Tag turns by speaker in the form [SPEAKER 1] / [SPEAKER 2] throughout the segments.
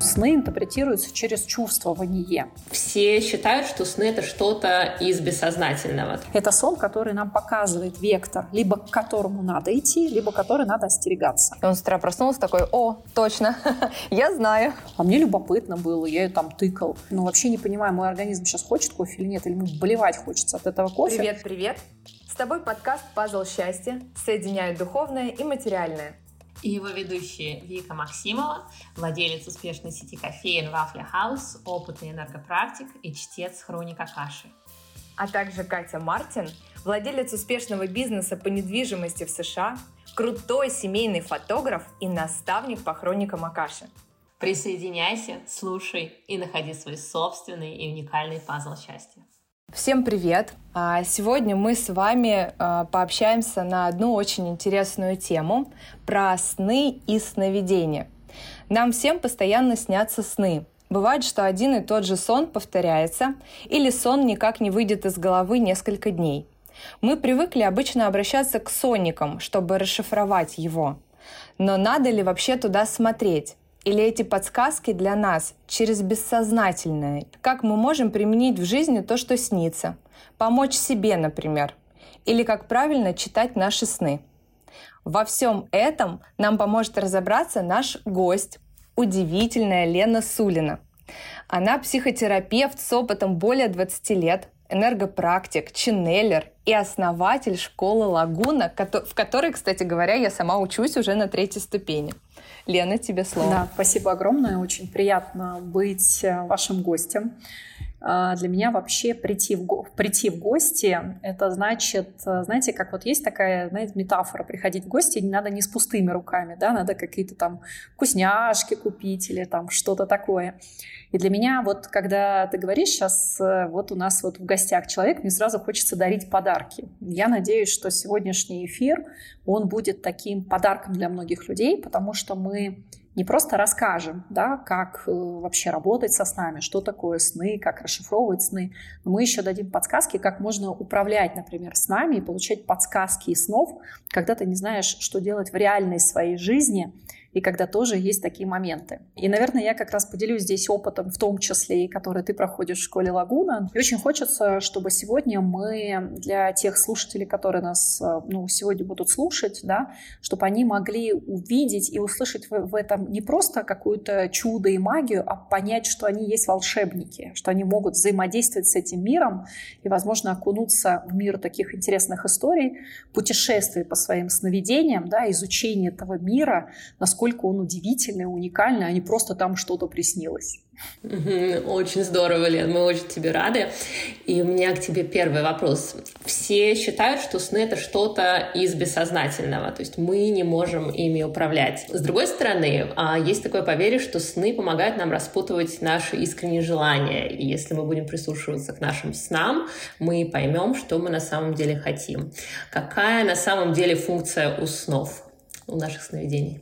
[SPEAKER 1] Сны интерпретируются через чувствование.
[SPEAKER 2] Все считают, что сны — это что-то из бессознательного.
[SPEAKER 1] Это сон, который нам показывает вектор, либо к которому надо идти, либо который надо остерегаться.
[SPEAKER 3] И он с утра проснулся такой, о, точно, я знаю.
[SPEAKER 1] А мне любопытно было, я ее там тыкал. Но вообще не понимаю, мой организм сейчас хочет кофе или нет, или ему болевать хочется от этого кофе.
[SPEAKER 3] Привет, привет. С тобой подкаст «Пазл счастья» соединяет духовное и материальное
[SPEAKER 2] и его ведущие Вика Максимова, владелец успешной сети кофеин Waffle House, опытный энергопрактик и чтец хроника каши.
[SPEAKER 3] А также Катя Мартин, владелец успешного бизнеса по недвижимости в США, крутой семейный фотограф и наставник по хроникам Акаши.
[SPEAKER 2] Присоединяйся, слушай и находи свой собственный и уникальный пазл счастья.
[SPEAKER 3] Всем привет! А, сегодня мы с вами а, пообщаемся на одну очень интересную тему про сны и сновидения. Нам всем постоянно снятся сны. Бывает, что один и тот же сон повторяется, или сон никак не выйдет из головы несколько дней. Мы привыкли обычно обращаться к сонникам, чтобы расшифровать его. Но надо ли вообще туда смотреть? Или эти подсказки для нас через бессознательное? Как мы можем применить в жизни то, что снится? Помочь себе, например. Или как правильно читать наши сны? Во всем этом нам поможет разобраться наш гость, удивительная Лена Сулина. Она психотерапевт с опытом более 20 лет, энергопрактик, ченнелер и основатель школы Лагуна, в которой, кстати говоря, я сама учусь уже на третьей ступени. Лена, тебе слово.
[SPEAKER 1] Да, спасибо огромное. Очень приятно быть э, вашим гостем. А, для меня вообще прийти в, прийти в гости, это значит, э, знаете, как вот есть такая, знаете, метафора, приходить в гости не надо не с пустыми руками, да, надо какие-то там вкусняшки купить или там что-то такое. И для меня вот, когда ты говоришь сейчас, э, вот у нас вот в гостях человек, мне сразу хочется дарить подарки. Я надеюсь, что сегодняшний эфир, он будет таким подарком для многих людей, потому что мы не просто расскажем, да, как э, вообще работать со снами, что такое сны, как расшифровывать сны, но мы еще дадим подсказки, как можно управлять, например, с нами и получать подсказки из снов, когда ты не знаешь, что делать в реальной своей жизни, и когда тоже есть такие моменты. И, наверное, я как раз поделюсь здесь опытом, в том числе и который ты проходишь в школе Лагуна. И очень хочется, чтобы сегодня мы для тех слушателей, которые нас ну, сегодня будут слушать, да, чтобы они могли увидеть и услышать в, в этом не просто какую-то чудо и магию, а понять, что они есть волшебники, что они могут взаимодействовать с этим миром и, возможно, окунуться в мир таких интересных историй, путешествий по своим сновидениям, да, изучение этого мира, насколько насколько он удивительный, уникальный, а не просто там что-то приснилось.
[SPEAKER 2] Очень здорово, Лен, мы очень тебе рады. И у меня к тебе первый вопрос. Все считают, что сны — это что-то из бессознательного, то есть мы не можем ими управлять. С другой стороны, а, есть такое поверье, что сны помогают нам распутывать наши искренние желания. И если мы будем прислушиваться к нашим снам, мы поймем, что мы на самом деле хотим. Какая на самом деле функция у снов, у наших сновидений?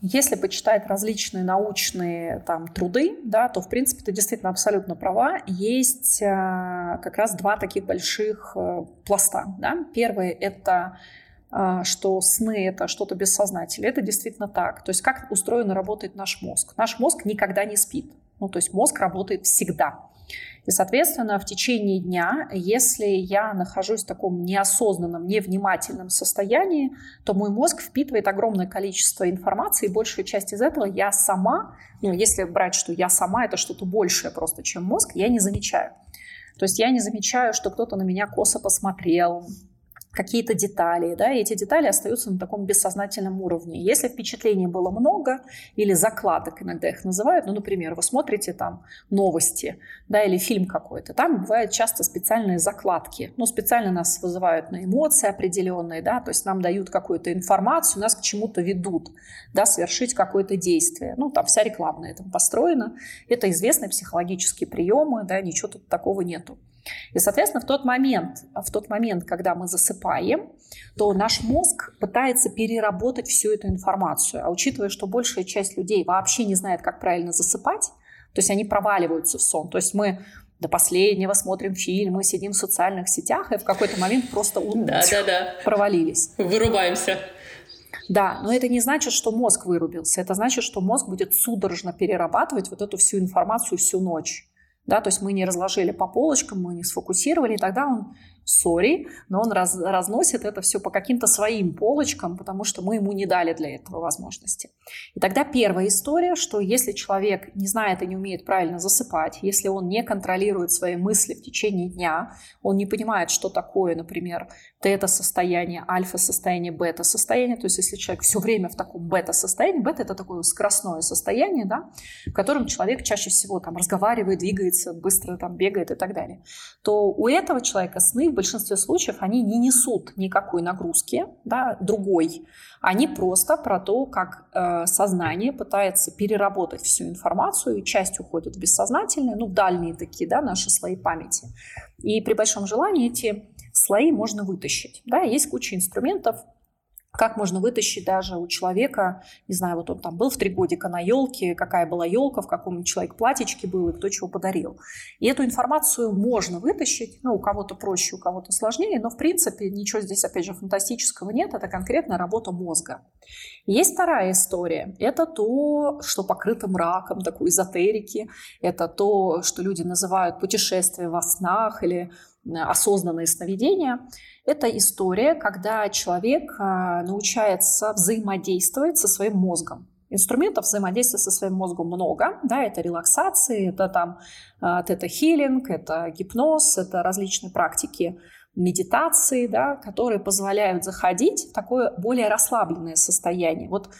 [SPEAKER 1] Если почитать различные научные там, труды, да, то, в принципе, ты действительно абсолютно права. Есть э, как раз два таких больших э, пласта. Да? Первый — это э, что сны — это что-то бессознательное. Это действительно так. То есть как устроен и работает наш мозг. Наш мозг никогда не спит. Ну, то есть мозг работает всегда. И, соответственно, в течение дня, если я нахожусь в таком неосознанном, невнимательном состоянии, то мой мозг впитывает огромное количество информации, и большую часть из этого я сама, ну, если брать, что я сама, это что-то большее просто, чем мозг, я не замечаю. То есть я не замечаю, что кто-то на меня косо посмотрел, какие-то детали, да, и эти детали остаются на таком бессознательном уровне. Если впечатлений было много, или закладок иногда их называют, ну, например, вы смотрите там новости, да, или фильм какой-то, там бывают часто специальные закладки, ну, специально нас вызывают на эмоции определенные, да, то есть нам дают какую-то информацию, нас к чему-то ведут, да, совершить какое-то действие. Ну, там вся реклама на этом построена. Это известные психологические приемы, да, ничего тут такого нету. И, соответственно, в тот момент, в тот момент, когда мы засыпаем, то наш мозг пытается переработать всю эту информацию. А учитывая, что большая часть людей вообще не знает, как правильно засыпать, то есть они проваливаются в сон. То есть мы до последнего смотрим фильмы, сидим в социальных сетях, и в какой-то момент просто да, да, да. провалились.
[SPEAKER 2] Вырубаемся.
[SPEAKER 1] Да, но это не значит, что мозг вырубился. Это значит, что мозг будет судорожно перерабатывать вот эту всю информацию всю ночь. Да, то есть мы не разложили по полочкам, мы не сфокусировали, и тогда он сори, но он раз, разносит это все по каким-то своим полочкам, потому что мы ему не дали для этого возможности. И тогда первая история, что если человек не знает и не умеет правильно засыпать, если он не контролирует свои мысли в течение дня, он не понимает, что такое, например, тета-состояние, альфа-состояние, бета-состояние, то есть если человек все время в таком бета-состоянии, бета – это такое скоростное состояние, да, в котором человек чаще всего там разговаривает, двигается, быстро там бегает и так далее, то у этого человека сны большинстве случаев они не несут никакой нагрузки, да, другой. Они просто про то, как э, сознание пытается переработать всю информацию, и часть уходит в бессознательное, ну, дальние такие, да, наши слои памяти. И при большом желании эти слои можно вытащить. Да, есть куча инструментов, как можно вытащить даже у человека, не знаю, вот он там был в три годика на елке, какая была елка, в каком человек платьичке был и кто чего подарил. И эту информацию можно вытащить, ну, у кого-то проще, у кого-то сложнее, но в принципе ничего здесь, опять же, фантастического нет, это конкретная работа мозга. Есть вторая история, это то, что покрыто мраком, такой эзотерики, это то, что люди называют путешествие во снах или осознанные сновидения. Это история, когда человек а, научается взаимодействовать со своим мозгом. Инструментов взаимодействия со своим мозгом много, да, это релаксации, это там а, тета-хилинг, это гипноз, это различные практики медитации, да, которые позволяют заходить в такое более расслабленное состояние. Вот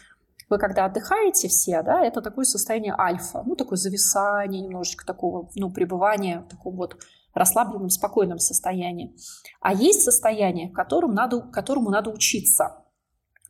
[SPEAKER 1] вы когда отдыхаете все, да, это такое состояние альфа, ну, такое зависание немножечко такого, ну, пребывания в таком вот расслабленном, спокойном состоянии. А есть состояние, которому надо, которому надо учиться.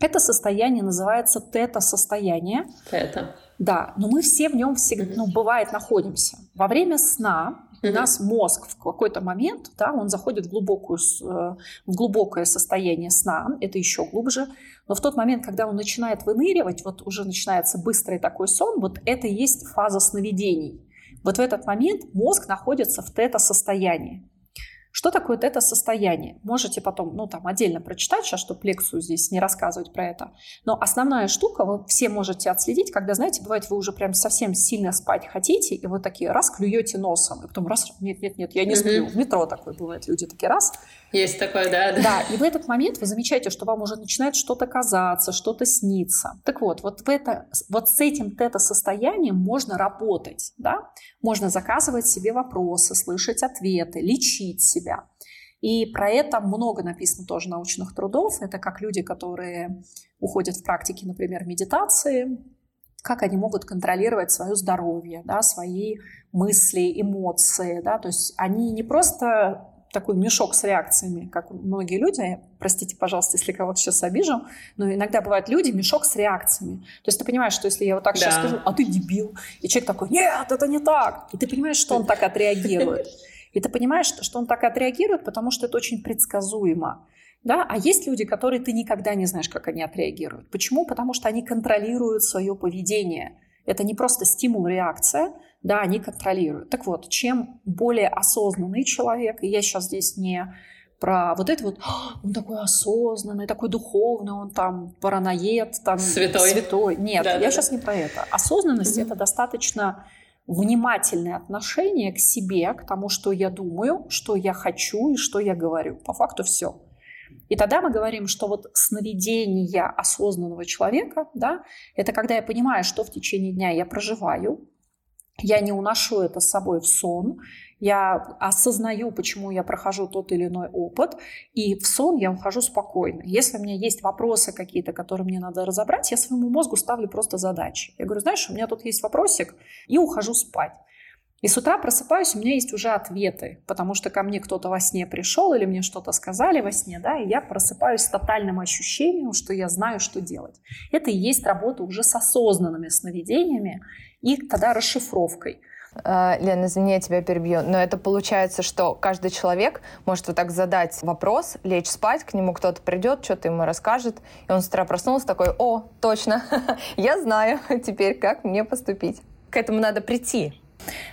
[SPEAKER 1] Это состояние называется тета-состояние.
[SPEAKER 2] Тета.
[SPEAKER 1] Да, но мы все в нем всегда, ну, бывает, находимся. Во время сна у нас мозг в какой-то момент, да, он заходит в, глубокую, э, в глубокое состояние сна, это еще глубже, но в тот момент, когда он начинает выныривать, вот уже начинается быстрый такой сон, вот это и есть фаза сновидений. Вот в этот момент мозг находится в тета-состоянии. Что такое тета-состояние? Можете потом, ну, там, отдельно прочитать сейчас, чтобы лекцию здесь не рассказывать про это. Но основная штука, вы все можете отследить, когда, знаете, бывает, вы уже прям совсем сильно спать хотите, и вы такие раз клюете носом, и потом раз, нет, нет, нет, я не сплю. В метро такое бывает, люди такие раз.
[SPEAKER 2] Есть такое, да,
[SPEAKER 1] да. Да, и в этот момент вы замечаете, что вам уже начинает что-то казаться, что-то сниться. Так вот, вот, в это, вот с этим тета-состоянием можно работать, да? Можно заказывать себе вопросы, слышать ответы, лечить себя. И про это много написано тоже научных трудов. Это как люди, которые уходят в практики, например, медитации, как они могут контролировать свое здоровье, да, свои мысли, эмоции. Да? То есть они не просто такой мешок с реакциями, как многие люди, простите, пожалуйста, если кого-то сейчас обижу, но иногда бывают люди, мешок с реакциями. То есть ты понимаешь, что если я вот так да. сейчас скажу, а ты дебил, и человек такой, нет, это не так, и ты понимаешь, что он так отреагирует. И ты понимаешь, что он так отреагирует, потому что это очень предсказуемо. Да? А есть люди, которые ты никогда не знаешь, как они отреагируют. Почему? Потому что они контролируют свое поведение. Это не просто стимул-реакция, да, они контролируют. Так вот, чем более осознанный человек, и я сейчас здесь не про вот это вот, он такой осознанный, такой духовный, он там параноед, там
[SPEAKER 2] святой.
[SPEAKER 1] святой. Нет, да, я да, сейчас да. не про это. Осознанность mm-hmm. это достаточно внимательное отношение к себе, к тому, что я думаю, что я хочу и что я говорю. По факту все. И тогда мы говорим, что вот сновидение осознанного человека, да, это когда я понимаю, что в течение дня я проживаю, я не уношу это с собой в сон, я осознаю, почему я прохожу тот или иной опыт, и в сон я ухожу спокойно. Если у меня есть вопросы какие-то, которые мне надо разобрать, я своему мозгу ставлю просто задачи. Я говорю, знаешь, у меня тут есть вопросик, и ухожу спать. И с утра просыпаюсь, у меня есть уже ответы, потому что ко мне кто-то во сне пришел или мне что-то сказали во сне, да, и я просыпаюсь с тотальным ощущением, что я знаю, что делать. Это и есть работа уже с осознанными сновидениями и тогда расшифровкой.
[SPEAKER 3] А, Лена, извини, я тебя перебью, но это получается, что каждый человек может вот так задать вопрос, лечь спать, к нему кто-то придет, что-то ему расскажет, и он с утра проснулся такой, о, точно, я знаю теперь, как мне поступить. К этому надо прийти.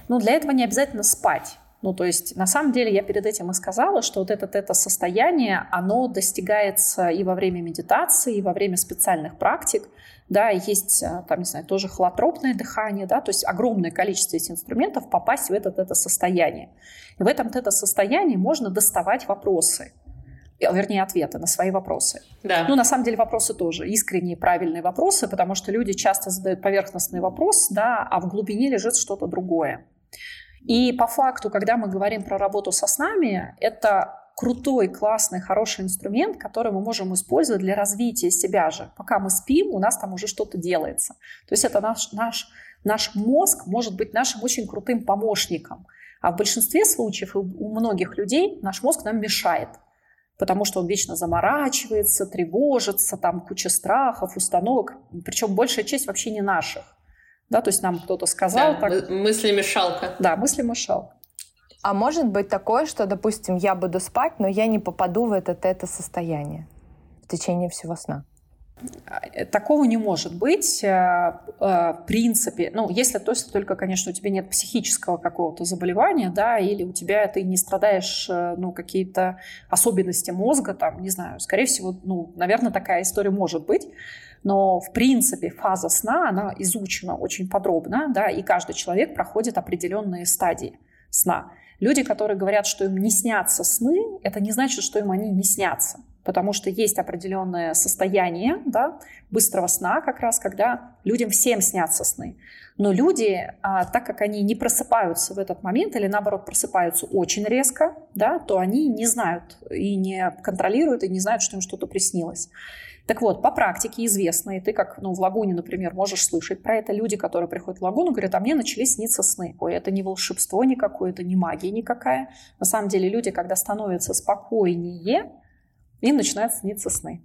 [SPEAKER 1] Ну, для этого не обязательно спать. Ну, то есть, на самом деле, я перед этим и сказала, что вот это, это состояние, оно достигается и во время медитации, и во время специальных практик, да, есть, э, там, не знаю, тоже холотропное дыхание, да, то есть огромное количество этих инструментов попасть в это, это состояние. И в этом это состоянии можно доставать вопросы, вернее, ответы на свои вопросы.
[SPEAKER 2] Да.
[SPEAKER 1] Ну, на самом деле, вопросы тоже искренние, правильные вопросы, потому что люди часто задают поверхностный вопрос, да, а в глубине лежит что-то другое. И по факту, когда мы говорим про работу со снами, это крутой, классный, хороший инструмент, который мы можем использовать для развития себя же. Пока мы спим, у нас там уже что-то делается. То есть это наш, наш, наш мозг может быть нашим очень крутым помощником. А в большинстве случаев у многих людей наш мозг нам мешает потому что он вечно заморачивается, тревожится, там куча страхов, установок, причем большая часть вообще не наших. Да, то есть нам кто-то сказал
[SPEAKER 2] да, так. Мысли-мешалка.
[SPEAKER 1] Да, мысли-мешалка.
[SPEAKER 3] А может быть такое, что, допустим, я буду спать, но я не попаду в это это состояние в течение всего сна?
[SPEAKER 1] Э, такого не может быть. Э, э, в принципе, ну, если то есть только, конечно, у тебя нет психического какого-то заболевания, да, или у тебя ты не страдаешь, ну, какие-то особенности мозга, там, не знаю, скорее всего, ну, наверное, такая история может быть. Но, в принципе, фаза сна, она изучена очень подробно, да, и каждый человек проходит определенные стадии сна. Люди, которые говорят, что им не снятся сны, это не значит, что им они не снятся. Потому что есть определенное состояние да, быстрого сна, как раз, когда людям всем снятся сны. Но люди, а, так как они не просыпаются в этот момент или наоборот просыпаются очень резко, да, то они не знают и не контролируют и не знают, что им что-то приснилось. Так вот, по практике известно, и ты как ну, в лагуне, например, можешь слышать про это, люди, которые приходят в лагуну, говорят, а мне начали сниться сны. Ой, это не волшебство никакое, это не магия никакая. На самом деле люди, когда становятся спокойнее, им начинают сниться сны.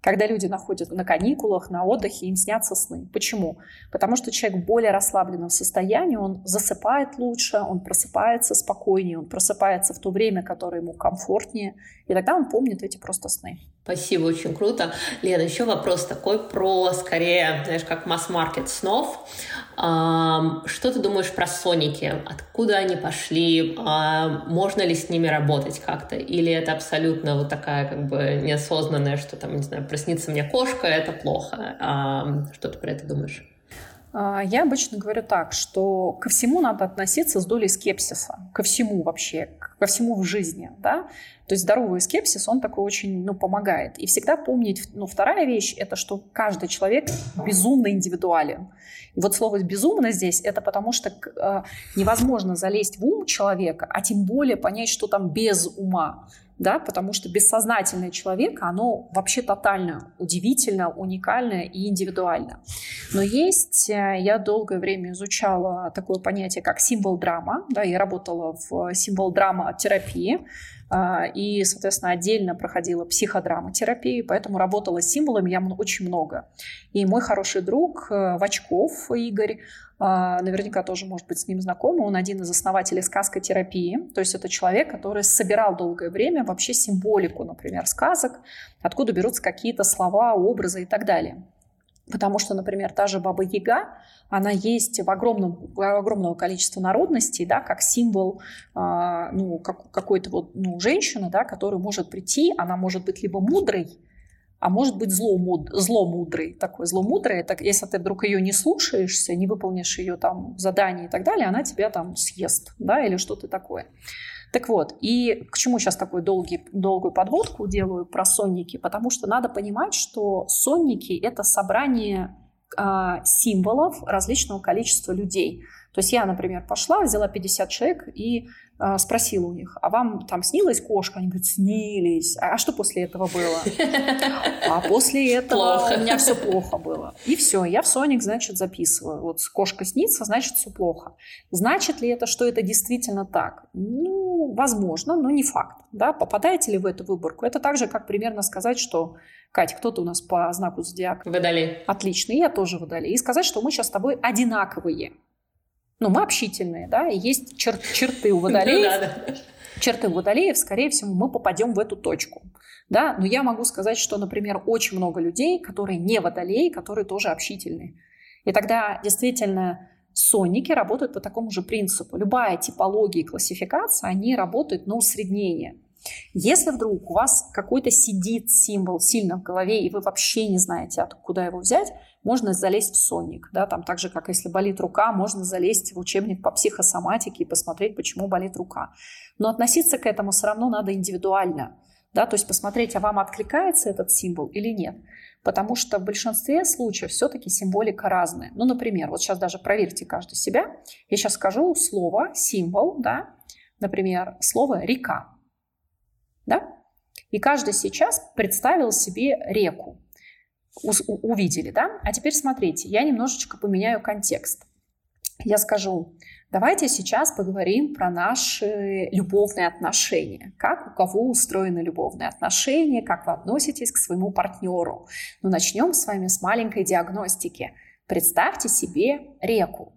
[SPEAKER 1] Когда люди находятся на каникулах, на отдыхе, им снятся сны. Почему? Потому что человек в более расслабленном состоянии, он засыпает лучше, он просыпается спокойнее, он просыпается в то время, которое ему комфортнее, и тогда он помнит эти просто сны.
[SPEAKER 2] Спасибо, очень круто. Лена, еще вопрос такой про, скорее, знаешь, как масс-маркет снов. Что ты думаешь про соники? Откуда они пошли? Можно ли с ними работать как-то? Или это абсолютно вот такая как бы неосознанная, что там, не знаю, проснится мне кошка, это плохо. Что ты про это думаешь?
[SPEAKER 1] А, я обычно говорю так, что ко всему надо относиться с долей скепсиса, ко всему вообще, ко всему в жизни, да. То есть здоровый скепсис, он такой очень, ну, помогает. И всегда помнить, ну, вторая вещь, это что каждый человек безумно индивидуален. И вот слово «безумно» здесь, это потому что э, невозможно залезть в ум человека, а тем более понять, что там без ума да, потому что бессознательное человека, оно вообще тотально удивительно, уникально и индивидуально. Но есть, э, я долгое время изучала такое понятие, как символ драма, да, я работала в символ драма терапии, и, соответственно, отдельно проходила психодраматерапию, поэтому работала с символами я очень много. И мой хороший друг э, Вачков Игорь, а, наверняка тоже, может быть, с ним знакомы. Он один из основателей сказкотерапии. То есть это человек, который собирал долгое время вообще символику, например, сказок, откуда берутся какие-то слова, образы и так далее. Потому что, например, та же Баба Яга, она есть в огромном, огромного количества народностей, да, как символ э, ну, как, какой-то вот, ну, женщины, да, которая может прийти, она может быть либо мудрой, а может быть зломуд, зломудрый. Такой зломудрый, это если ты вдруг ее не слушаешься, не выполнишь ее там задание и так далее, она тебя там съест, да, или что-то такое. Так вот, и к чему сейчас такую долгий, долгую подводку делаю про сонники? Потому что надо понимать, что сонники — это собрание э, символов различного количества людей. То есть я, например, пошла, взяла 50 человек и э, спросила у них, а вам там снилась кошка? Они говорят, снились. А, а что после этого было? А после этого плохо. у меня все плохо было. И все, я в Соник, значит, записываю. Вот кошка снится, значит, все плохо. Значит ли это, что это действительно так? Ну, возможно, но не факт. Да? Попадаете ли в эту выборку? Это так же, как примерно сказать, что Катя, кто-то у нас по знаку зодиака.
[SPEAKER 2] Водолей.
[SPEAKER 1] Отлично, и я тоже водолей. И сказать, что мы сейчас с тобой одинаковые. Ну, мы общительные, да, и есть чер- черты у водолеев. Черты у водолеев, скорее всего, мы попадем в эту точку. Да? Но я могу сказать, что, например, очень много людей, которые не водолеи, которые тоже общительные. И тогда действительно сонники работают по такому же принципу. Любая типология и классификация, они работают на усреднение. Если вдруг у вас какой-то сидит символ сильно в голове, и вы вообще не знаете, откуда его взять, можно залезть в сонник. Да, там так же, как если болит рука, можно залезть в учебник по психосоматике и посмотреть, почему болит рука. Но относиться к этому все равно надо индивидуально. Да, то есть посмотреть, а вам откликается этот символ или нет. Потому что в большинстве случаев все-таки символика разная. Ну, например, вот сейчас даже проверьте каждый себя. Я сейчас скажу слово, символ, да, например, слово «река». Да? И каждый сейчас представил себе реку. Увидели, да? А теперь смотрите, я немножечко поменяю контекст. Я скажу, Давайте сейчас поговорим про наши любовные отношения. Как у кого устроены любовные отношения, как вы относитесь к своему партнеру. Ну, начнем с вами с маленькой диагностики. Представьте себе реку.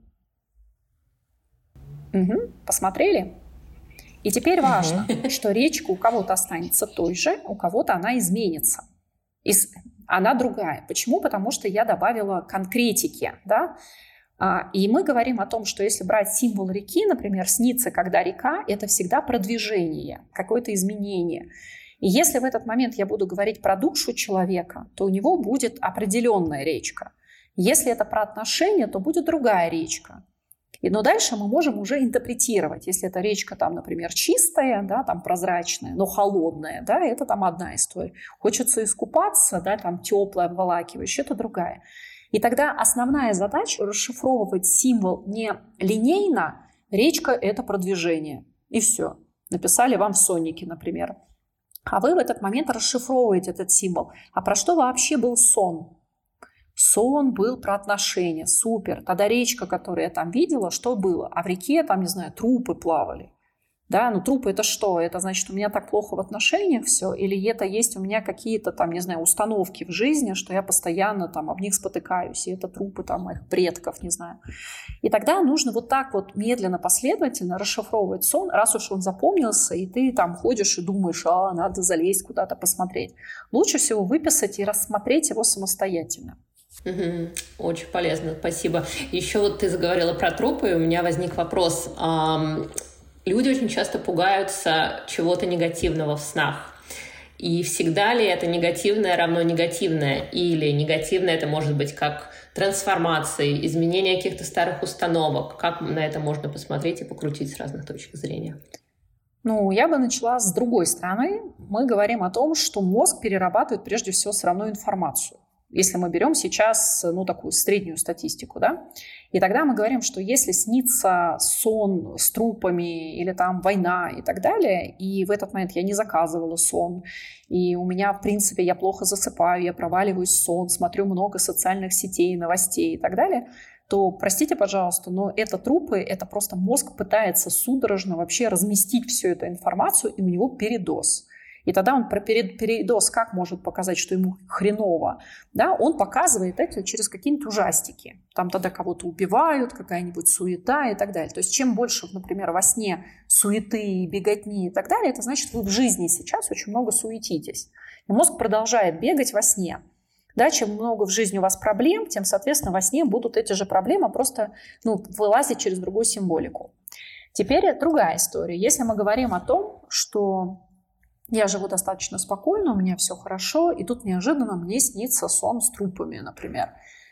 [SPEAKER 1] Угу, посмотрели? И теперь важно, что речка у кого-то останется той же, у кого-то она изменится. Она другая. Почему? Потому что я добавила конкретики. Да? А, и мы говорим о том, что если брать символ реки, например, снится, когда река, это всегда продвижение, какое-то изменение. И если в этот момент я буду говорить про душу человека, то у него будет определенная речка. Если это про отношения, то будет другая речка. И, но дальше мы можем уже интерпретировать. Если эта речка там, например, чистая, да, там прозрачная, но холодная, да, это там одна история. Хочется искупаться, да, там теплая, обволакивающая, это другая. И тогда основная задача расшифровывать символ не линейно, речка – это продвижение. И все. Написали вам в соннике, например. А вы в этот момент расшифровываете этот символ. А про что вообще был сон? Сон был про отношения. Супер. Тогда речка, которую я там видела, что было? А в реке там, не знаю, трупы плавали. Да, ну трупы это что? Это значит, у меня так плохо в отношениях все? Или это есть у меня какие-то там, не знаю, установки в жизни, что я постоянно там об них спотыкаюсь, и это трупы там моих предков, не знаю. И тогда нужно вот так вот медленно, последовательно расшифровывать сон, раз уж он запомнился, и ты там ходишь и думаешь, а, надо залезть куда-то посмотреть. лучше всего выписать и рассмотреть его самостоятельно.
[SPEAKER 2] Угу. Очень полезно, спасибо. Еще вот ты заговорила про трупы, и у меня возник вопрос. Люди очень часто пугаются чего-то негативного в снах. И всегда ли это негативное равно негативное? Или негативное это может быть как трансформации, изменение каких-то старых установок? Как на это можно посмотреть и покрутить с разных точек зрения?
[SPEAKER 1] Ну, я бы начала с другой стороны. Мы говорим о том, что мозг перерабатывает прежде всего все равно информацию. Если мы берем сейчас, ну, такую среднюю статистику, да, и тогда мы говорим, что если снится сон с трупами или там война и так далее, и в этот момент я не заказывала сон, и у меня, в принципе, я плохо засыпаю, я проваливаюсь в сон, смотрю много социальных сетей, новостей и так далее, то, простите, пожалуйста, но это трупы, это просто мозг пытается судорожно вообще разместить всю эту информацию, и у него передоз. И тогда он про передоз как может показать, что ему хреново? Да, он показывает это через какие-нибудь ужастики. Там тогда кого-то убивают, какая-нибудь суета и так далее. То есть чем больше, например, во сне суеты, беготни и так далее, это значит, вы в жизни сейчас очень много суетитесь. И мозг продолжает бегать во сне. Да, чем много в жизни у вас проблем, тем, соответственно, во сне будут эти же проблемы просто ну, вылазить через другую символику. Теперь другая история. Если мы говорим о том, что я живу достаточно спокойно, у меня все хорошо, и тут неожиданно мне снится сон с трупами, например.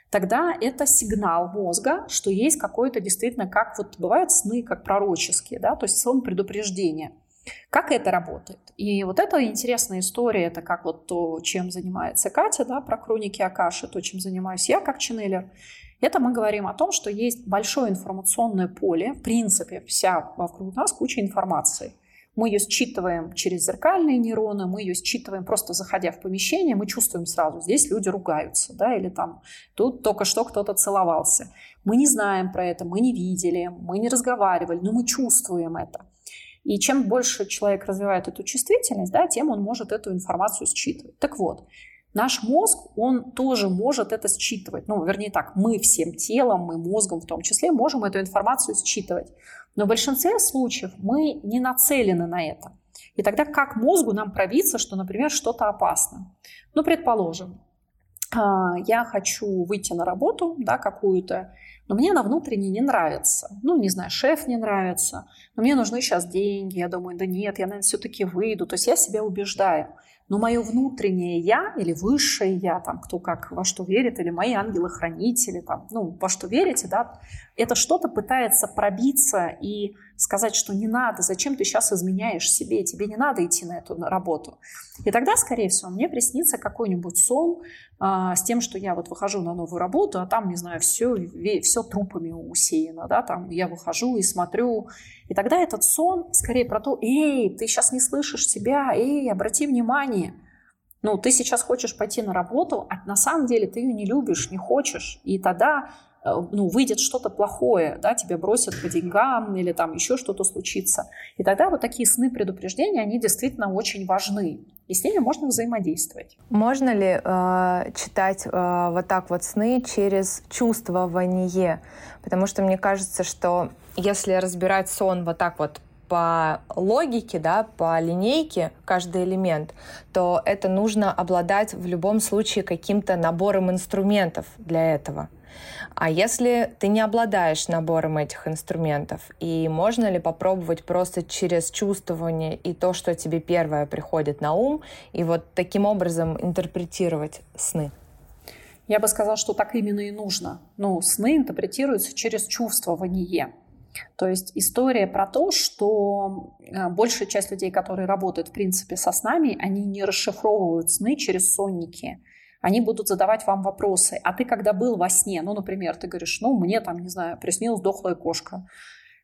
[SPEAKER 1] Тогда это сигнал мозга, что есть какой-то действительно, как вот бывают сны, как пророческие, да, то есть сон предупреждения. Как это работает? И вот это интересная история, это как вот то, чем занимается Катя, да, про хроники Акаши, то, чем занимаюсь я как ченнелер. Это мы говорим о том, что есть большое информационное поле, в принципе, вся вокруг нас куча информации – мы ее считываем через зеркальные нейроны, мы ее считываем просто заходя в помещение, мы чувствуем сразу, здесь люди ругаются, да, или там тут только что кто-то целовался. Мы не знаем про это, мы не видели, мы не разговаривали, но мы чувствуем это. И чем больше человек развивает эту чувствительность, да, тем он может эту информацию считывать. Так вот, наш мозг, он тоже может это считывать. Ну, вернее так, мы всем телом, мы мозгом в том числе можем эту информацию считывать. Но в большинстве случаев мы не нацелены на это. И тогда как мозгу нам пробиться, что, например, что-то опасно? Ну, предположим, а, я хочу выйти на работу, да, какую-то, но мне она внутренне не нравится. Ну, не знаю, шеф не нравится, но мне нужны сейчас деньги. Я думаю, да нет, я, наверное, все-таки выйду. То есть я себя убеждаю но мое внутреннее я или высшее я, там, кто как во что верит, или мои ангелы-хранители, там, ну, во что верите, да, это что-то пытается пробиться и сказать, что не надо, зачем ты сейчас изменяешь себе, тебе не надо идти на эту работу. И тогда, скорее всего, мне приснится какой-нибудь сон а, с тем, что я вот выхожу на новую работу, а там, не знаю, все, все трупами усеяно, да, там я выхожу и смотрю, и тогда этот сон скорее про то, эй, ты сейчас не слышишь себя, эй, обрати внимание, ну, ты сейчас хочешь пойти на работу, а на самом деле ты ее не любишь, не хочешь, и тогда ну, выйдет что-то плохое, да, тебя бросят по деньгам или там еще что-то случится. И тогда вот такие сны предупреждения, они действительно очень важны. И с ними можно взаимодействовать.
[SPEAKER 3] Можно ли э, читать э, вот так вот сны через чувствование? Потому что мне кажется, что если разбирать сон вот так вот по логике, да, по линейке каждый элемент, то это нужно обладать в любом случае каким-то набором инструментов для этого. А если ты не обладаешь набором этих инструментов, и можно ли попробовать просто через чувствование и то, что тебе первое приходит на ум, и вот таким образом интерпретировать сны?
[SPEAKER 1] Я бы сказала, что так именно и нужно. Ну, сны интерпретируются через чувствование. То есть история про то, что э, большая часть людей, которые работают, в принципе, со снами, они не расшифровывают сны через сонники они будут задавать вам вопросы. А ты когда был во сне, ну, например, ты говоришь, ну, мне там, не знаю, приснилась дохлая кошка.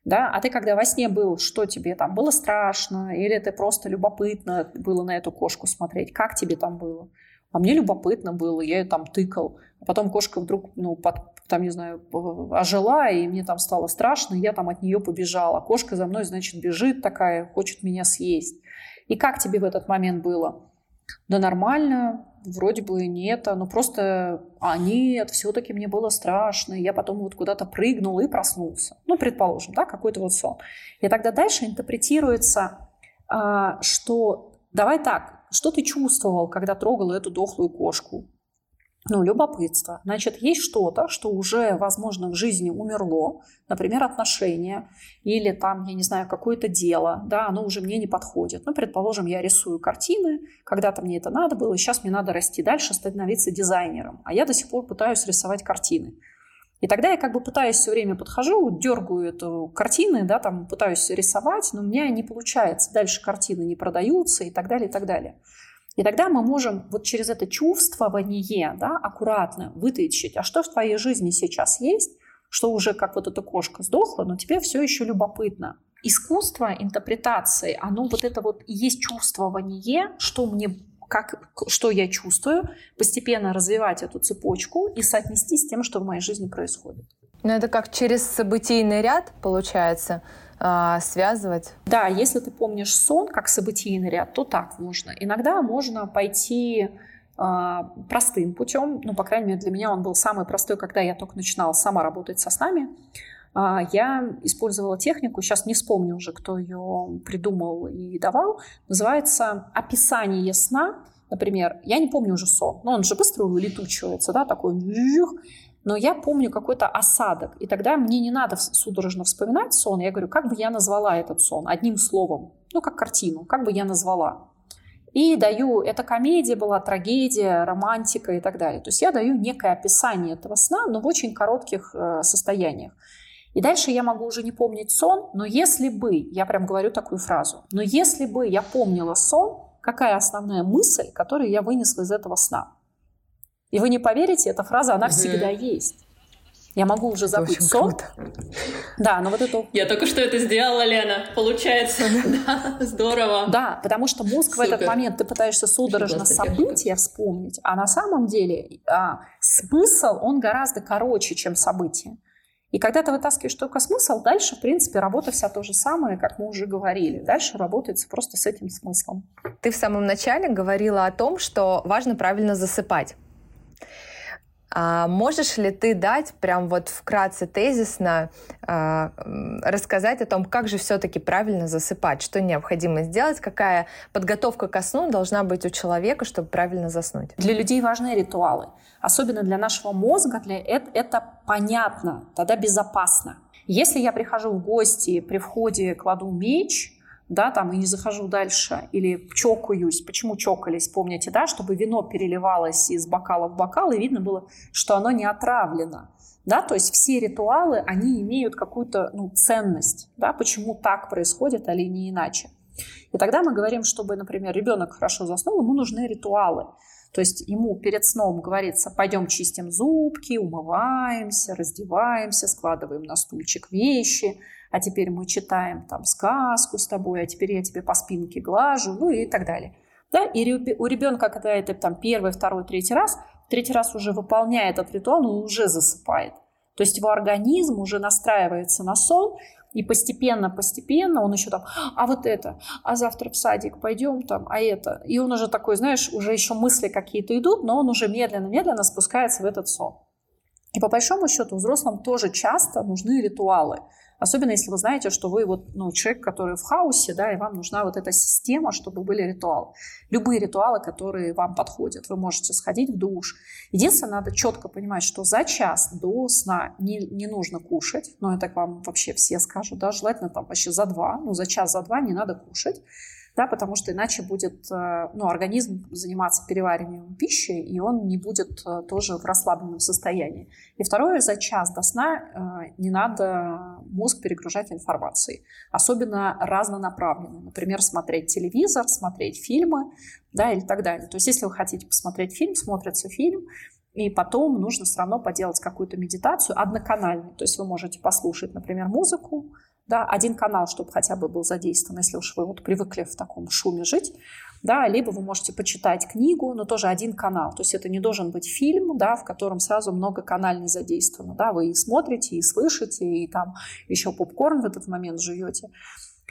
[SPEAKER 1] Да? А ты когда во сне был, что тебе там было страшно? Или ты просто любопытно было на эту кошку смотреть? Как тебе там было? А мне любопытно было, я ее там тыкал. А потом кошка вдруг, ну, под, там, не знаю, ожила, и мне там стало страшно, и я там от нее побежала. Кошка за мной, значит, бежит такая, хочет меня съесть. И как тебе в этот момент было? Да нормально, вроде бы нет, но просто, а нет, все-таки мне было страшно, я потом вот куда-то прыгнул и проснулся. Ну, предположим, да, какой-то вот сон. И тогда дальше интерпретируется, а, что давай так, что ты чувствовал, когда трогал эту дохлую кошку? Ну, любопытство. Значит, есть что-то, что уже, возможно, в жизни умерло, например, отношения или там, я не знаю, какое-то дело, да, оно уже мне не подходит. Ну, предположим, я рисую картины, когда-то мне это надо было, сейчас мне надо расти дальше, становиться дизайнером, а я до сих пор пытаюсь рисовать картины. И тогда я как бы пытаюсь все время подхожу, дергаю эту картины, да, там пытаюсь рисовать, но у меня не получается. Дальше картины не продаются и так далее, и так далее. И тогда мы можем вот через это чувствование да, аккуратно вытащить, а что в твоей жизни сейчас есть, что уже как вот эта кошка сдохла, но тебе все еще любопытно. Искусство интерпретации, оно вот это вот есть чувствование, что мне как, что я чувствую, постепенно развивать эту цепочку и соотнести с тем, что в моей жизни происходит.
[SPEAKER 3] Ну, это как через событийный ряд, получается а, связывать.
[SPEAKER 1] Да, если ты помнишь сон как событийный ряд, то так можно. Иногда можно пойти а, простым путем, ну, по крайней мере, для меня он был самый простой, когда я только начинала сама работать со снами. А, я использовала технику, сейчас не вспомню уже, кто ее придумал и давал, называется «описание сна». Например, я не помню уже сон, но он же быстро улетучивается, да, такой но я помню какой-то осадок. И тогда мне не надо судорожно вспоминать сон. Я говорю, как бы я назвала этот сон одним словом, ну, как картину, как бы я назвала. И даю, это комедия была, трагедия, романтика и так далее. То есть я даю некое описание этого сна, но в очень коротких э, состояниях. И дальше я могу уже не помнить сон, но если бы, я прям говорю такую фразу, но если бы я помнила сон, какая основная мысль, которую я вынесла из этого сна? И вы не поверите, эта фраза, она всегда есть. Я могу уже забыть сон. Круто. Да, но вот это...
[SPEAKER 2] Я только что это сделала, Лена. Получается. Да, здорово.
[SPEAKER 1] Да, потому что мозг Супер. в этот момент, ты пытаешься судорожно события вспомнить, а на самом деле а, смысл, он гораздо короче, чем событие. И когда ты вытаскиваешь только смысл, дальше, в принципе, работа вся то же самое, как мы уже говорили. Дальше работается просто с этим смыслом.
[SPEAKER 3] Ты в самом начале говорила о том, что важно правильно засыпать. А можешь ли ты дать прям вот вкратце тезисно а, рассказать о том, как же все-таки правильно засыпать, что необходимо сделать, какая подготовка ко сну должна быть у человека, чтобы правильно заснуть?
[SPEAKER 1] Для людей важны ритуалы. Особенно для нашего мозга для это, это понятно, тогда безопасно. Если я прихожу в гости, при входе кладу меч, да, там, и не захожу дальше, или чокаюсь. Почему чокались, помните, да, чтобы вино переливалось из бокала в бокал, и видно было, что оно не отравлено. Да, то есть все ритуалы, они имеют какую-то ну, ценность, да, почему так происходит, или не иначе. И тогда мы говорим, чтобы, например, ребенок хорошо заснул, ему нужны ритуалы. То есть ему перед сном говорится, пойдем чистим зубки, умываемся, раздеваемся, складываем на стульчик вещи, а теперь мы читаем там сказку с тобой, а теперь я тебе по спинке глажу, ну и так далее. Да? И у ребенка, когда это там первый, второй, третий раз, третий раз уже выполняет этот ритуал, он уже засыпает. То есть его организм уже настраивается на сон, и постепенно-постепенно он еще там, а вот это, а завтра в садик пойдем там, а это. И он уже такой, знаешь, уже еще мысли какие-то идут, но он уже медленно-медленно спускается в этот сон. И по большому счету взрослым тоже часто нужны ритуалы. Особенно если вы знаете, что вы вот, ну, человек, который в хаосе, да, и вам нужна вот эта система, чтобы были ритуалы. Любые ритуалы, которые вам подходят. Вы можете сходить в душ. Единственное, надо четко понимать, что за час до сна не, не нужно кушать. Ну, это вам вообще все скажут, да, желательно там вообще за два. Ну, за час, за два не надо кушать да, потому что иначе будет э, ну, организм заниматься перевариванием пищи, и он не будет э, тоже в расслабленном состоянии. И второе, за час до сна э, не надо мозг перегружать информацией, особенно разнонаправленно. Например, смотреть телевизор, смотреть фильмы, да, или так далее. То есть, если вы хотите посмотреть фильм, смотрится фильм, и потом нужно все равно поделать какую-то медитацию одноканальную. То есть вы можете послушать, например, музыку, да, один канал, чтобы хотя бы был задействован, если уж вы вот привыкли в таком шуме жить, да, либо вы можете почитать книгу, но тоже один канал, то есть это не должен быть фильм, да, в котором сразу много канальной задействовано, да, вы и смотрите, и слышите, и там еще попкорн в этот момент жуете.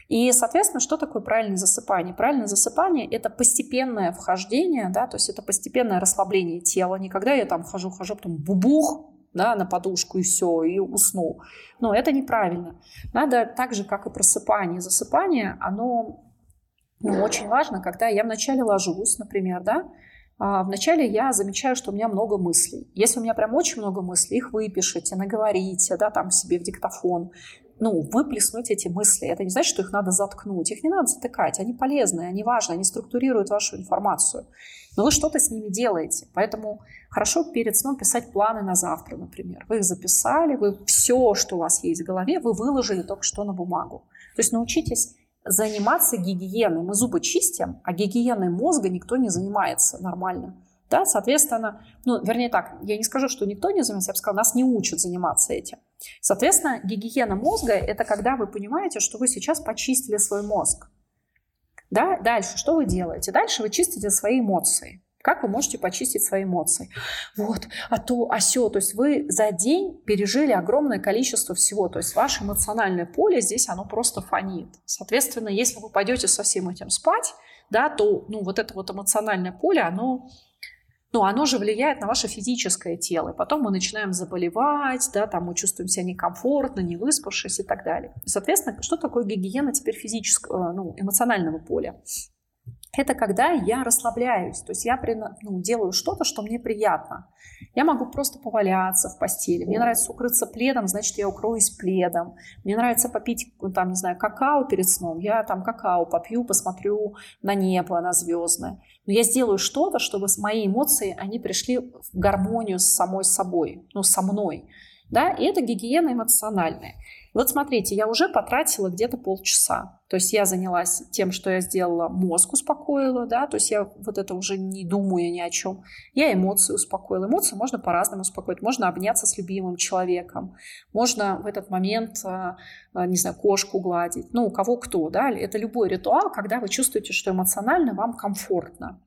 [SPEAKER 1] И, соответственно, что такое правильное засыпание? Правильное засыпание – это постепенное вхождение, да, то есть это постепенное расслабление тела. Не когда я там хожу, хожу, потом бубух, да, на подушку и все, и уснул. Но это неправильно. Надо так же, как и просыпание. Засыпание, оно ну, очень важно, когда я вначале ложусь, например, да, вначале я замечаю, что у меня много мыслей. Если у меня прям очень много мыслей, их выпишите, наговорите, да, там себе в диктофон, ну, выплеснуть эти мысли. Это не значит, что их надо заткнуть. Их не надо затыкать. Они полезные, они важны, они структурируют вашу информацию. Но вы что-то с ними делаете. Поэтому хорошо перед сном писать планы на завтра, например. Вы их записали, вы все, что у вас есть в голове, вы выложили только что на бумагу. То есть научитесь заниматься гигиеной. Мы зубы чистим, а гигиеной мозга никто не занимается нормально. Да, соответственно, ну, вернее так, я не скажу, что никто не занимается, я бы сказала, нас не учат заниматься этим. Соответственно, гигиена мозга – это когда вы понимаете, что вы сейчас почистили свой мозг. Да? Дальше что вы делаете? Дальше вы чистите свои эмоции. Как вы можете почистить свои эмоции? Вот, а то, а все. То есть вы за день пережили огромное количество всего. То есть ваше эмоциональное поле здесь, оно просто фонит. Соответственно, если вы пойдете со всем этим спать, да, то ну, вот это вот эмоциональное поле, оно ну, оно же влияет на ваше физическое тело. И потом мы начинаем заболевать, да, там мы чувствуем себя некомфортно, не выспавшись и так далее. Соответственно, что такое гигиена теперь физического, ну, эмоционального поля? Это когда я расслабляюсь, то есть я ну, делаю что-то, что мне приятно. Я могу просто поваляться в постели. Мне нравится укрыться пледом, значит, я укроюсь пледом. Мне нравится попить, ну, там, не знаю, какао перед сном. Я там какао попью, посмотрю на небо, на звездное. Но я сделаю что-то, чтобы мои эмоции, они пришли в гармонию с самой собой, ну, со мной. Да? И это гигиена эмоциональная. Вот смотрите, я уже потратила где-то полчаса. То есть я занялась тем, что я сделала, мозг успокоила, да, то есть я вот это уже не думаю ни о чем. Я эмоции успокоила. Эмоции можно по-разному успокоить. Можно обняться с любимым человеком. Можно в этот момент, а, а, не знаю, кошку гладить. Ну, у кого кто, да. Это любой ритуал, когда вы чувствуете, что эмоционально вам комфортно.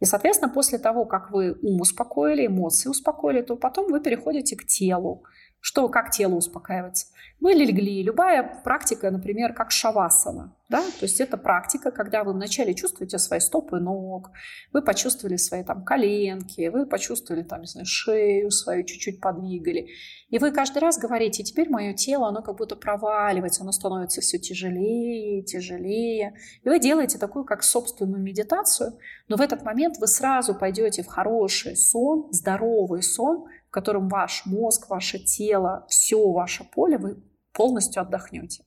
[SPEAKER 1] И, соответственно, после того, как вы ум успокоили, эмоции успокоили, то потом вы переходите к телу. Что, как тело успокаивается? Вы легли. Любая практика, например, как шавасана. Да? То есть это практика, когда вы вначале чувствуете свои стопы ног, вы почувствовали свои там коленки, вы почувствовали там, не знаю, шею свою чуть-чуть подвигали. И вы каждый раз говорите, теперь мое тело, оно как будто проваливается, оно становится все тяжелее, тяжелее. И вы делаете такую как собственную медитацию, но в этот момент вы сразу пойдете в хороший сон, здоровый сон, котором ваш мозг, ваше тело, все ваше поле, вы полностью отдохнете.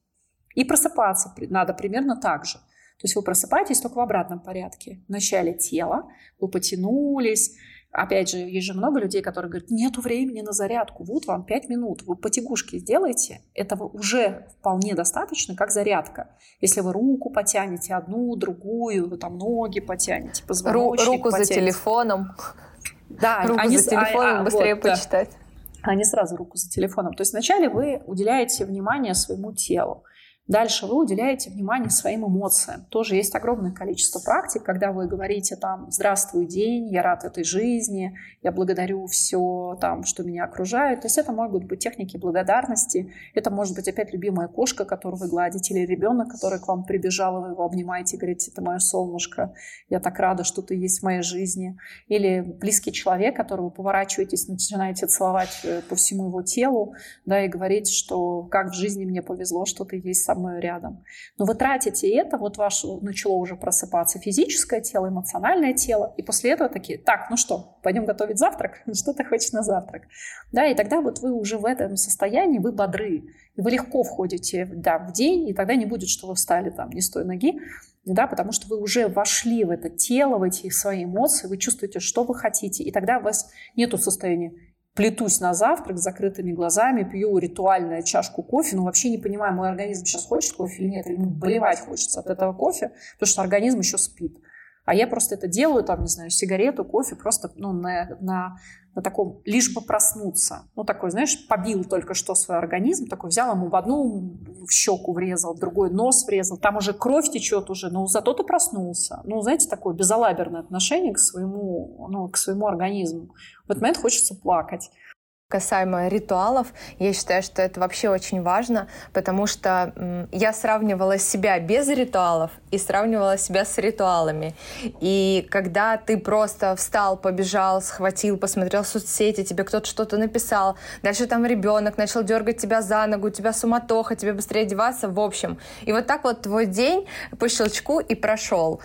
[SPEAKER 1] И просыпаться надо примерно так же. То есть вы просыпаетесь только в обратном порядке. Вначале тело, вы потянулись. Опять же, есть же много людей, которые говорят, нету времени на зарядку. Вот вам 5 минут, вы потягушки сделаете. Этого уже вполне достаточно, как зарядка. Если вы руку потянете, одну, другую, вы там ноги потянете, позвоночник
[SPEAKER 3] Руку
[SPEAKER 1] потянете.
[SPEAKER 3] за телефоном.
[SPEAKER 1] Да,
[SPEAKER 3] руку
[SPEAKER 1] они,
[SPEAKER 3] за телефоном
[SPEAKER 1] а,
[SPEAKER 3] быстрее
[SPEAKER 1] вот,
[SPEAKER 3] почитать.
[SPEAKER 1] А не сразу руку за телефоном. То есть вначале вы уделяете внимание своему телу. Дальше вы уделяете внимание своим эмоциям. Тоже есть огромное количество практик, когда вы говорите там «Здравствуй, день, я рад этой жизни, я благодарю все, там, что меня окружает». То есть это могут быть техники благодарности, это может быть опять любимая кошка, которую вы гладите, или ребенок, который к вам прибежал, вы его обнимаете и говорите «Это мое солнышко, я так рада, что ты есть в моей жизни». Или близкий человек, которого поворачиваетесь, начинаете целовать э, по всему его телу, да, и говорить, что как в жизни мне повезло, что ты есть со мной рядом. Но вы тратите это, вот ваше начало уже просыпаться физическое тело, эмоциональное тело, и после этого такие, так, ну что, пойдем готовить завтрак? Что ты хочешь на завтрак? Да, и тогда вот вы уже в этом состоянии, вы бодры, и вы легко входите да, в день, и тогда не будет, что вы встали там не с той ноги, да, потому что вы уже вошли в это тело, в эти свои эмоции, вы чувствуете, что вы хотите, и тогда у вас нету состояния плетусь на завтрак с закрытыми глазами, пью ритуальную чашку кофе, но вообще не понимаю, мой организм сейчас хочет кофе или нет, или ему болевать хочется от этого кофе, потому что организм еще спит. А я просто это делаю, там, не знаю, сигарету, кофе, просто ну, на, на, на таком, лишь бы проснуться. Ну, такой, знаешь, побил только что свой организм, такой взял ему в одну в щеку врезал, в другой нос врезал, там уже кровь течет уже, но зато ты проснулся. Ну, знаете, такое безалаберное отношение к своему, ну, к своему организму. В этот момент хочется плакать.
[SPEAKER 3] Касаемо ритуалов, я считаю, что это вообще очень важно, потому что я сравнивала себя без ритуалов и сравнивала себя с ритуалами. И когда ты просто встал, побежал, схватил, посмотрел соцсети, тебе кто-то что-то написал, дальше там ребенок начал дергать тебя за ногу, у тебя суматоха, тебе быстрее одеваться, в общем. И вот так вот твой день по щелчку и прошел.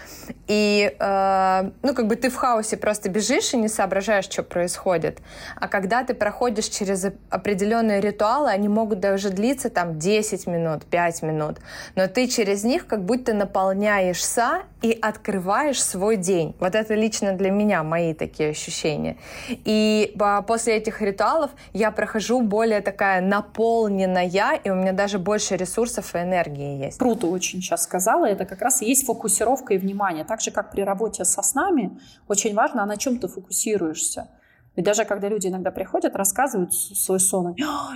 [SPEAKER 3] И, э, ну, как бы ты в хаосе просто бежишь и не соображаешь, что происходит. А когда ты проходишь проходишь через определенные ритуалы, они могут даже длиться там 10 минут, 5 минут, но ты через них как будто наполняешься и открываешь свой день. Вот это лично для меня мои такие ощущения. И после этих ритуалов я прохожу более такая наполненная, и у меня даже больше ресурсов и энергии есть.
[SPEAKER 1] Круто очень сейчас сказала. Это как раз и есть фокусировка и внимание. Так же, как при работе со снами, очень важно, а на чем ты фокусируешься. Ведь даже когда люди иногда приходят, рассказывают свой сон,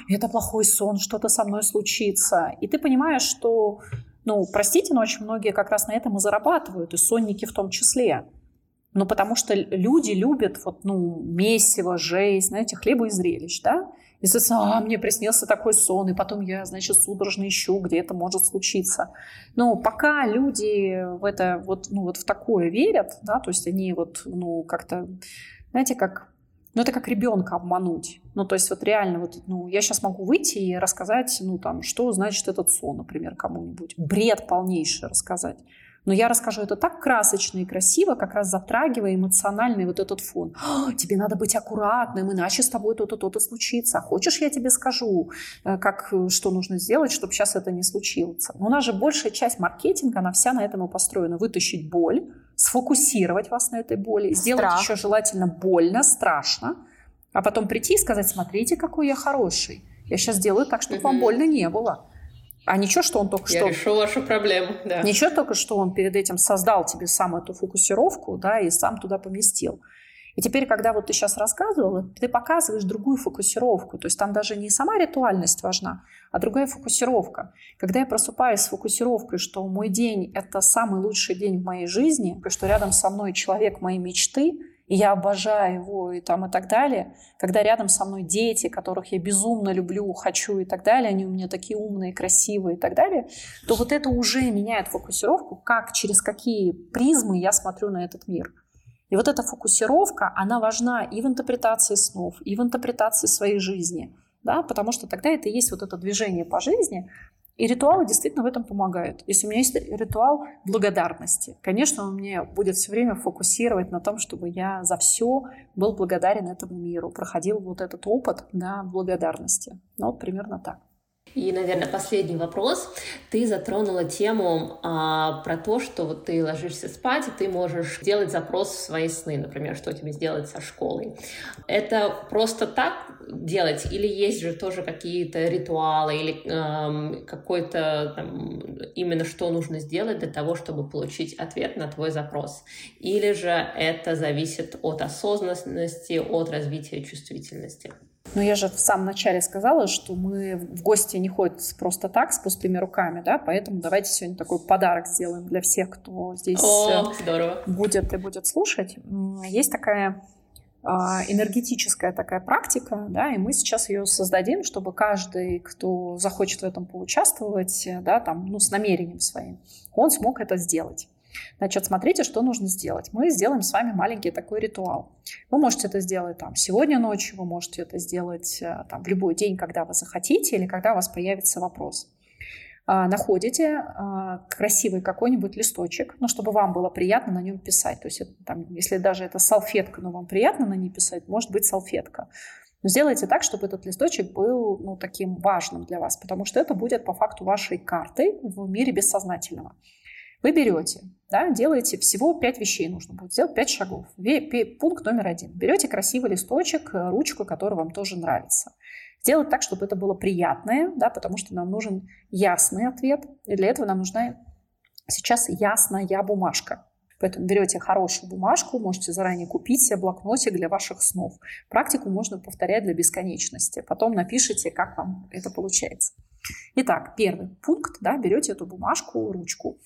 [SPEAKER 1] это плохой сон, что-то со мной случится. И ты понимаешь, что, ну, простите, но очень многие как раз на этом и зарабатывают, и сонники в том числе. Ну, потому что люди любят вот, ну, месиво, жесть, знаете, хлеба и зрелищ, да? И соответственно, а, мне приснился такой сон, и потом я, значит, судорожно ищу, где это может случиться. Но пока люди в это вот, ну, вот в такое верят, да, то есть они вот, ну, как-то, знаете, как ну, это как ребенка обмануть. Ну, то есть вот реально, вот, ну, я сейчас могу выйти и рассказать, ну, там, что значит этот сон, например, кому-нибудь. Бред полнейший рассказать. Но я расскажу это так красочно и красиво, как раз затрагивая эмоциональный вот этот фон. тебе надо быть аккуратным, иначе с тобой то-то, то-то случится. хочешь, я тебе скажу, э, как, э, что нужно сделать, чтобы сейчас это не случилось. Но у нас же большая часть маркетинга, она вся на этом и построена. Вытащить боль, сфокусировать вас на этой боли, сделать Страх. еще желательно больно, страшно, а потом прийти и сказать, смотрите, какой я хороший. Я сейчас делаю так, чтобы угу. вам больно не было. А ничего, что он только
[SPEAKER 2] Я
[SPEAKER 1] что...
[SPEAKER 2] Я решу вашу проблему, да.
[SPEAKER 1] Ничего только, что он перед этим создал тебе сам эту фокусировку, да, и сам туда поместил. И теперь, когда вот ты сейчас рассказывала, ты показываешь другую фокусировку. То есть там даже не сама ритуальность важна, а другая фокусировка. Когда я просыпаюсь с фокусировкой, что мой день — это самый лучший день в моей жизни, что рядом со мной человек моей мечты, и я обожаю его, и там и так далее, когда рядом со мной дети, которых я безумно люблю, хочу и так далее, они у меня такие умные, красивые и так далее, то вот это уже меняет фокусировку, как, через какие призмы я смотрю на этот мир. И вот эта фокусировка, она важна и в интерпретации снов, и в интерпретации своей жизни, да, потому что тогда это и есть вот это движение по жизни, и ритуалы действительно в этом помогают. Если у меня есть ритуал благодарности, конечно, он мне будет все время фокусировать на том, чтобы я за все был благодарен этому миру, проходил вот этот опыт да, благодарности. Ну, вот примерно так.
[SPEAKER 2] И, наверное, последний вопрос. Ты затронула тему а, про то, что вот ты ложишься спать, и ты можешь делать запрос в свои сны, например, что тебе сделать со школой. Это просто так делать? Или есть же тоже какие-то ритуалы или эм, какой-то там, именно что нужно сделать для того, чтобы получить ответ на твой запрос? Или же это зависит от осознанности, от развития чувствительности?
[SPEAKER 1] Но я же в самом начале сказала, что мы в гости не ходят просто так, с пустыми руками, да, поэтому давайте сегодня такой подарок сделаем для всех, кто здесь
[SPEAKER 2] О, э, здорово.
[SPEAKER 1] будет и будет слушать. Есть такая а, энергетическая такая практика, да, и мы сейчас ее создадим, чтобы каждый, кто захочет в этом поучаствовать, да, там, ну, с намерением своим, он смог это сделать. Значит, смотрите, что нужно сделать. Мы сделаем с вами маленький такой ритуал. Вы можете это сделать там сегодня ночью, вы можете это сделать э, там в любой день, когда вы захотите, или когда у вас появится вопрос. А, находите а, красивый какой-нибудь листочек, ну, чтобы вам было приятно на нем писать. То есть, это, там, если даже это салфетка, но вам приятно на ней писать, может быть салфетка. Но сделайте так, чтобы этот листочек был ну, таким важным для вас, потому что это будет по факту вашей картой в мире бессознательного. Вы берете, да, делаете всего 5 вещей нужно будет сделать, 5 шагов. Пункт номер один. Берете красивый листочек, э, ручку, которая вам тоже нравится. Сделать так, чтобы это было приятное, да, потому что нам нужен ясный ответ. И для этого нам нужна сейчас ясная бумажка. Поэтому берете хорошую бумажку, можете заранее купить себе блокнотик для ваших снов. Практику можно повторять для бесконечности. Потом напишите, как вам это получается. Итак, первый пункт, да, берете эту бумажку, ручку,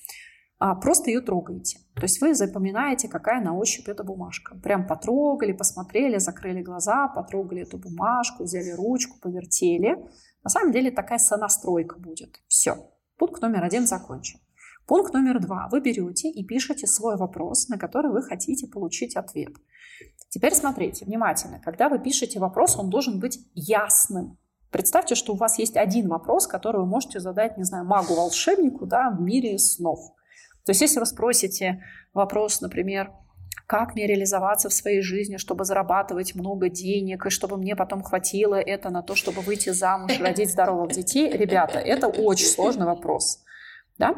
[SPEAKER 1] а просто ее трогаете. То есть вы запоминаете, какая на ощупь эта бумажка. Прям потрогали, посмотрели, закрыли глаза, потрогали эту бумажку, взяли ручку, повертели. На самом деле такая сонастройка будет. Все. Пункт номер один закончен. Пункт номер два. Вы берете и пишете свой вопрос, на который вы хотите получить ответ. Теперь смотрите внимательно. Когда вы пишете вопрос, он должен быть ясным. Представьте, что у вас есть один вопрос, который вы можете задать, не знаю, магу-волшебнику да, в мире снов. То есть если вы спросите вопрос, например, как мне реализоваться в своей жизни, чтобы зарабатывать много денег, и чтобы мне потом хватило это на то, чтобы выйти замуж, родить здоровых детей. Ребята, это очень сложный вопрос. Да?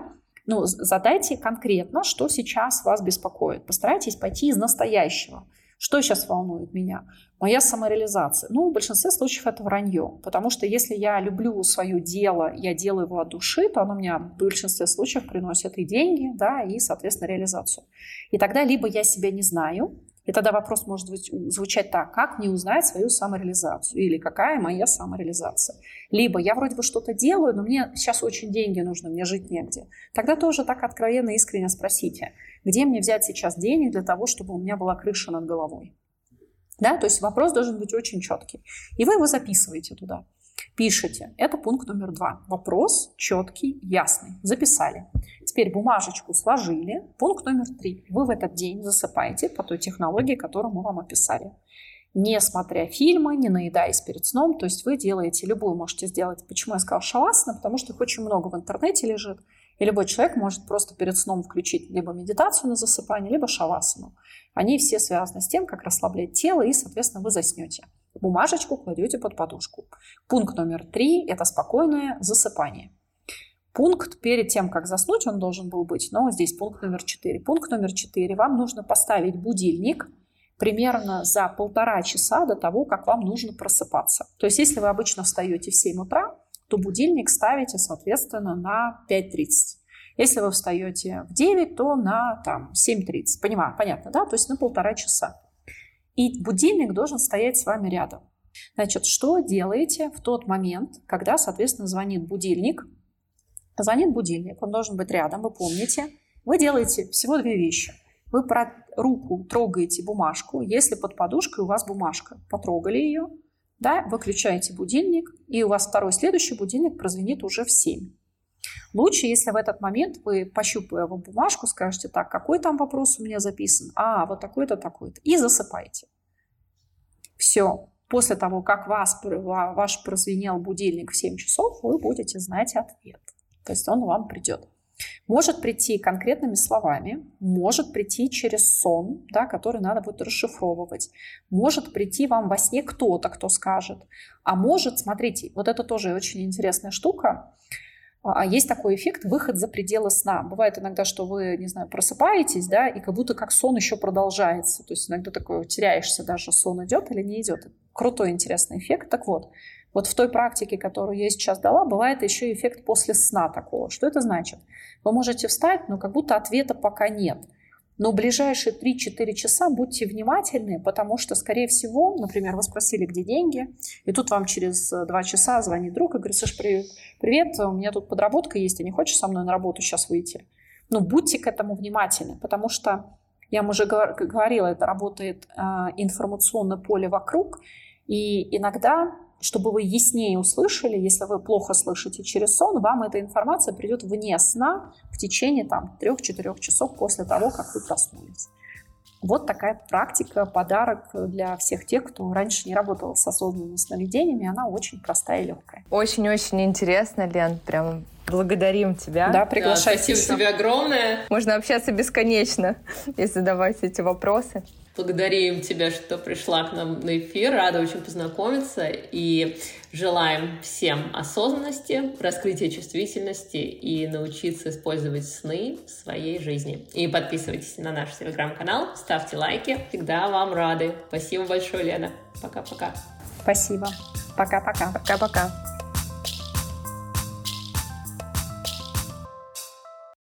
[SPEAKER 1] Ну, задайте конкретно, что сейчас вас беспокоит. Постарайтесь пойти из настоящего. Что сейчас волнует меня? Моя самореализация. Ну, в большинстве случаев это вранье. Потому что если я люблю свое дело, я делаю его от души, то оно мне в большинстве случаев приносит и деньги, да, и, соответственно, реализацию. И тогда либо я себя не знаю, и тогда вопрос может звучать так, как мне узнать свою самореализацию или какая моя самореализация. Либо я вроде бы что-то делаю, но мне сейчас очень деньги нужны, мне жить негде. Тогда тоже так откровенно искренне спросите, где мне взять сейчас денег для того, чтобы у меня была крыша над головой. Да, то есть вопрос должен быть очень четкий. И вы его записываете туда. Пишите. Это пункт номер два. Вопрос четкий, ясный. Записали. Теперь бумажечку сложили. Пункт номер три. Вы в этот день засыпаете по той технологии, которую мы вам описали. Не смотря фильмы, не наедаясь перед сном. То есть вы делаете любую, можете сделать. Почему я сказала шавасана? Потому что их очень много в интернете лежит. И любой человек может просто перед сном включить либо медитацию на засыпание, либо шавасану. Они все связаны с тем, как расслаблять тело, и, соответственно, вы заснете. Бумажечку кладете под подушку. Пункт номер три – это спокойное засыпание. Пункт перед тем, как заснуть, он должен был быть, но здесь пункт номер четыре. Пункт номер четыре. Вам нужно поставить будильник примерно за полтора часа до того, как вам нужно просыпаться. То есть, если вы обычно встаете в 7 утра, то будильник ставите, соответственно, на 5.30. Если вы встаете в 9, то на там, 7.30. Понимаю, понятно, да? То есть на полтора часа. И будильник должен стоять с вами рядом. Значит, что делаете в тот момент, когда, соответственно, звонит будильник? Звонит будильник, он должен быть рядом, вы помните. Вы делаете всего две вещи. Вы про руку трогаете бумажку, если под подушкой у вас бумажка, потрогали ее, да, выключаете будильник, и у вас второй следующий будильник прозвенит уже в 7. Лучше, если в этот момент вы, пощупая его бумажку, скажете, так, какой там вопрос у меня записан? А, вот такой-то, такой-то. И засыпайте. Все. После того, как вас, ваш прозвенел будильник в 7 часов, вы будете знать ответ. То есть он вам придет. Может прийти конкретными словами, может прийти через сон, да, который надо будет расшифровывать, может прийти вам во сне кто-то, кто скажет, а может, смотрите, вот это тоже очень интересная штука, есть такой эффект выход за пределы сна. Бывает иногда, что вы, не знаю, просыпаетесь, да, и как будто как сон еще продолжается. То есть иногда такое теряешься даже, сон идет или не идет. Крутой, интересный эффект. Так вот, вот в той практике, которую я сейчас дала, бывает еще эффект после сна такого. Что это значит? Вы можете встать, но как будто ответа пока нет. Но ближайшие 3-4 часа будьте внимательны, потому что, скорее всего, например, вы спросили, где деньги, и тут вам через 2 часа звонит друг и говорит, Саш, привет, привет, у меня тут подработка есть, ты не хочешь со мной на работу сейчас выйти? Ну, будьте к этому внимательны, потому что, я вам уже говорила, это работает э, информационное поле вокруг, и иногда чтобы вы яснее услышали, если вы плохо слышите через сон, вам эта информация придет вне сна в течение там 3-4 часов после того, как вы проснулись. Вот такая практика, подарок для всех тех, кто раньше не работал с осознанными сновидениями. Она очень простая и легкая.
[SPEAKER 3] Очень-очень интересно, Лен. Прям благодарим тебя.
[SPEAKER 1] Да, приглашайте.
[SPEAKER 2] Да, спасибо тебе огромное.
[SPEAKER 3] Можно общаться бесконечно и задавать эти вопросы.
[SPEAKER 2] Благодарим тебя, что пришла к нам на эфир. Рада очень познакомиться. И желаем всем осознанности, раскрытия чувствительности и научиться использовать сны в своей жизни. И подписывайтесь на наш телеграм-канал, ставьте лайки. Всегда вам рады. Спасибо большое, Лена. Пока-пока.
[SPEAKER 1] Спасибо. Пока-пока.
[SPEAKER 3] Пока-пока.